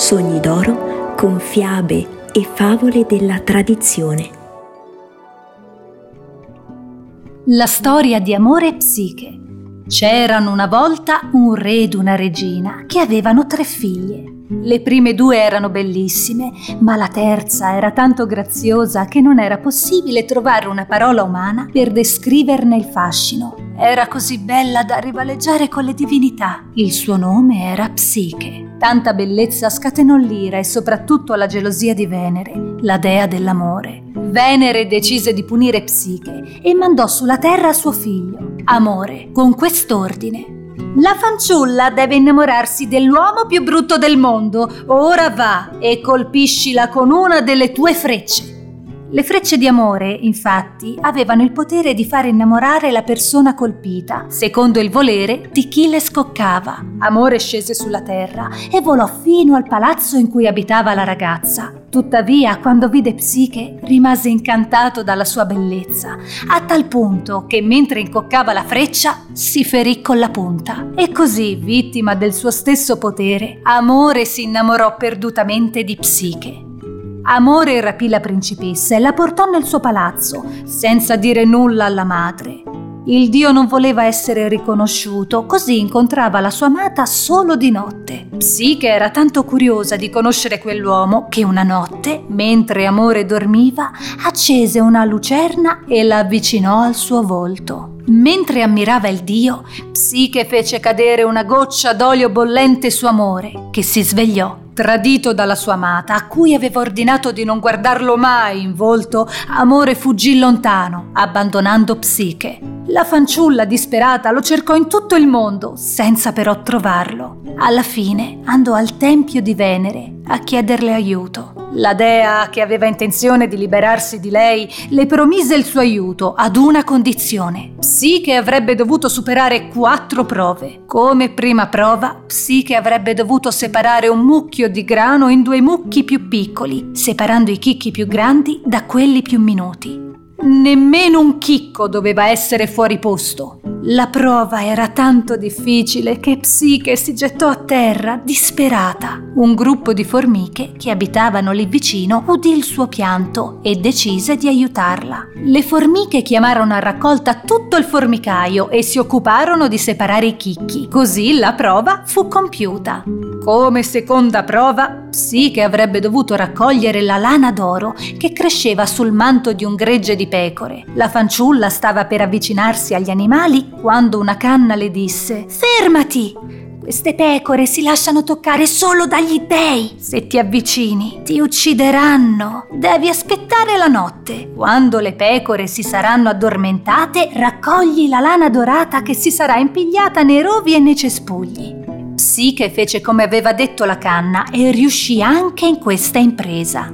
Sogni d'oro con fiabe e favole della tradizione. La storia di amore e psiche. C'erano una volta un re ed una regina che avevano tre figlie. Le prime due erano bellissime, ma la terza era tanto graziosa che non era possibile trovare una parola umana per descriverne il fascino. Era così bella da rivaleggiare con le divinità. Il suo nome era Psiche. Tanta bellezza scatenò l'ira e soprattutto la gelosia di Venere, la dea dell'amore. Venere decise di punire Psiche e mandò sulla terra suo figlio, Amore, con quest'ordine. La fanciulla deve innamorarsi dell'uomo più brutto del mondo. Ora va e colpiscila con una delle tue frecce. Le frecce di amore, infatti, avevano il potere di fare innamorare la persona colpita, secondo il volere di chi le scoccava. Amore scese sulla terra e volò fino al palazzo in cui abitava la ragazza. Tuttavia, quando vide Psiche, rimase incantato dalla sua bellezza, a tal punto che mentre incoccava la freccia si ferì con la punta. E così, vittima del suo stesso potere, Amore si innamorò perdutamente di Psiche. Amore rapì la principessa e la portò nel suo palazzo, senza dire nulla alla madre. Il dio non voleva essere riconosciuto, così incontrava la sua amata solo di notte. Psiche era tanto curiosa di conoscere quell'uomo che una notte, mentre Amore dormiva, accese una lucerna e la avvicinò al suo volto. Mentre ammirava il dio, Psiche fece cadere una goccia d'olio bollente su Amore, che si svegliò Tradito dalla sua amata, a cui aveva ordinato di non guardarlo mai in volto, Amore fuggì lontano, abbandonando Psiche. La fanciulla disperata lo cercò in tutto il mondo, senza però trovarlo. Alla fine andò al tempio di Venere a chiederle aiuto. La dea, che aveva intenzione di liberarsi di lei, le promise il suo aiuto ad una condizione. Psiche avrebbe dovuto superare quattro prove. Come prima prova, Psiche avrebbe dovuto separare un mucchio di grano in due mucchi più piccoli, separando i chicchi più grandi da quelli più minuti. Nemmeno un chicco doveva essere fuori posto. La prova era tanto difficile che Psiche si gettò a terra, disperata. Un gruppo di formiche che abitavano lì vicino udì il suo pianto e decise di aiutarla. Le formiche chiamarono a raccolta tutto il formicaio e si occuparono di separare i chicchi. Così la prova fu compiuta. Come seconda prova, Psiche avrebbe dovuto raccogliere la lana d'oro che cresceva sul manto di un gregge di pecore. La fanciulla stava per avvicinarsi agli animali quando una canna le disse Fermati! Queste pecore si lasciano toccare solo dagli dei. Se ti avvicini, ti uccideranno. Devi aspettare la notte. Quando le pecore si saranno addormentate, raccogli la lana dorata che si sarà impigliata nei rovi e nei cespugli. Psiche fece come aveva detto la canna e riuscì anche in questa impresa.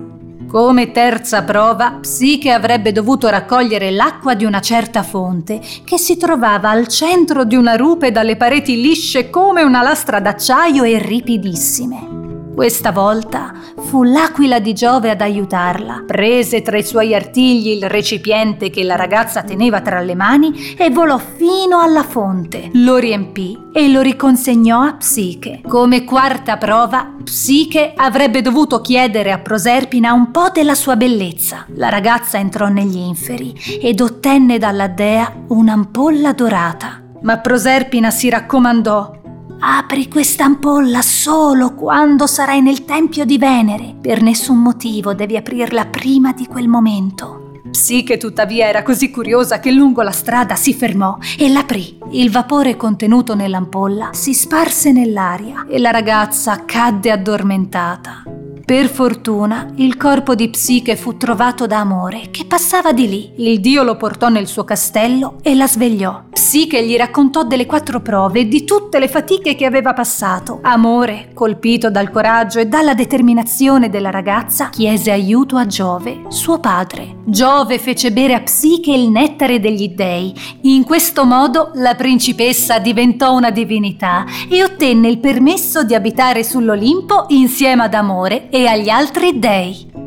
Come terza prova, Psiche avrebbe dovuto raccogliere l'acqua di una certa fonte che si trovava al centro di una rupe dalle pareti lisce come una lastra d'acciaio e ripidissime. Questa volta fu l'aquila di Giove ad aiutarla. Prese tra i suoi artigli il recipiente che la ragazza teneva tra le mani e volò fino alla fonte. Lo riempì e lo riconsegnò a Psiche. Come quarta prova, Psiche avrebbe dovuto chiedere a Proserpina un po' della sua bellezza. La ragazza entrò negli inferi ed ottenne dalla dea un'ampolla dorata. Ma Proserpina si raccomandò Apri questa ampolla solo quando sarai nel tempio di Venere. Per nessun motivo devi aprirla prima di quel momento. Psiche tuttavia era così curiosa che lungo la strada si fermò e l'aprì. Il vapore contenuto nell'ampolla si sparse nell'aria e la ragazza cadde addormentata. Per fortuna il corpo di Psiche fu trovato da Amore, che passava di lì. Il dio lo portò nel suo castello e la svegliò. Psiche gli raccontò delle quattro prove e di tutte le fatiche che aveva passato. Amore, colpito dal coraggio e dalla determinazione della ragazza, chiese aiuto a Giove, suo padre. Giove fece bere a Psiche il nettare degli dei. In questo modo la principessa diventò una divinità e ottenne il permesso di abitare sull'Olimpo insieme ad Amore e agli altri dei.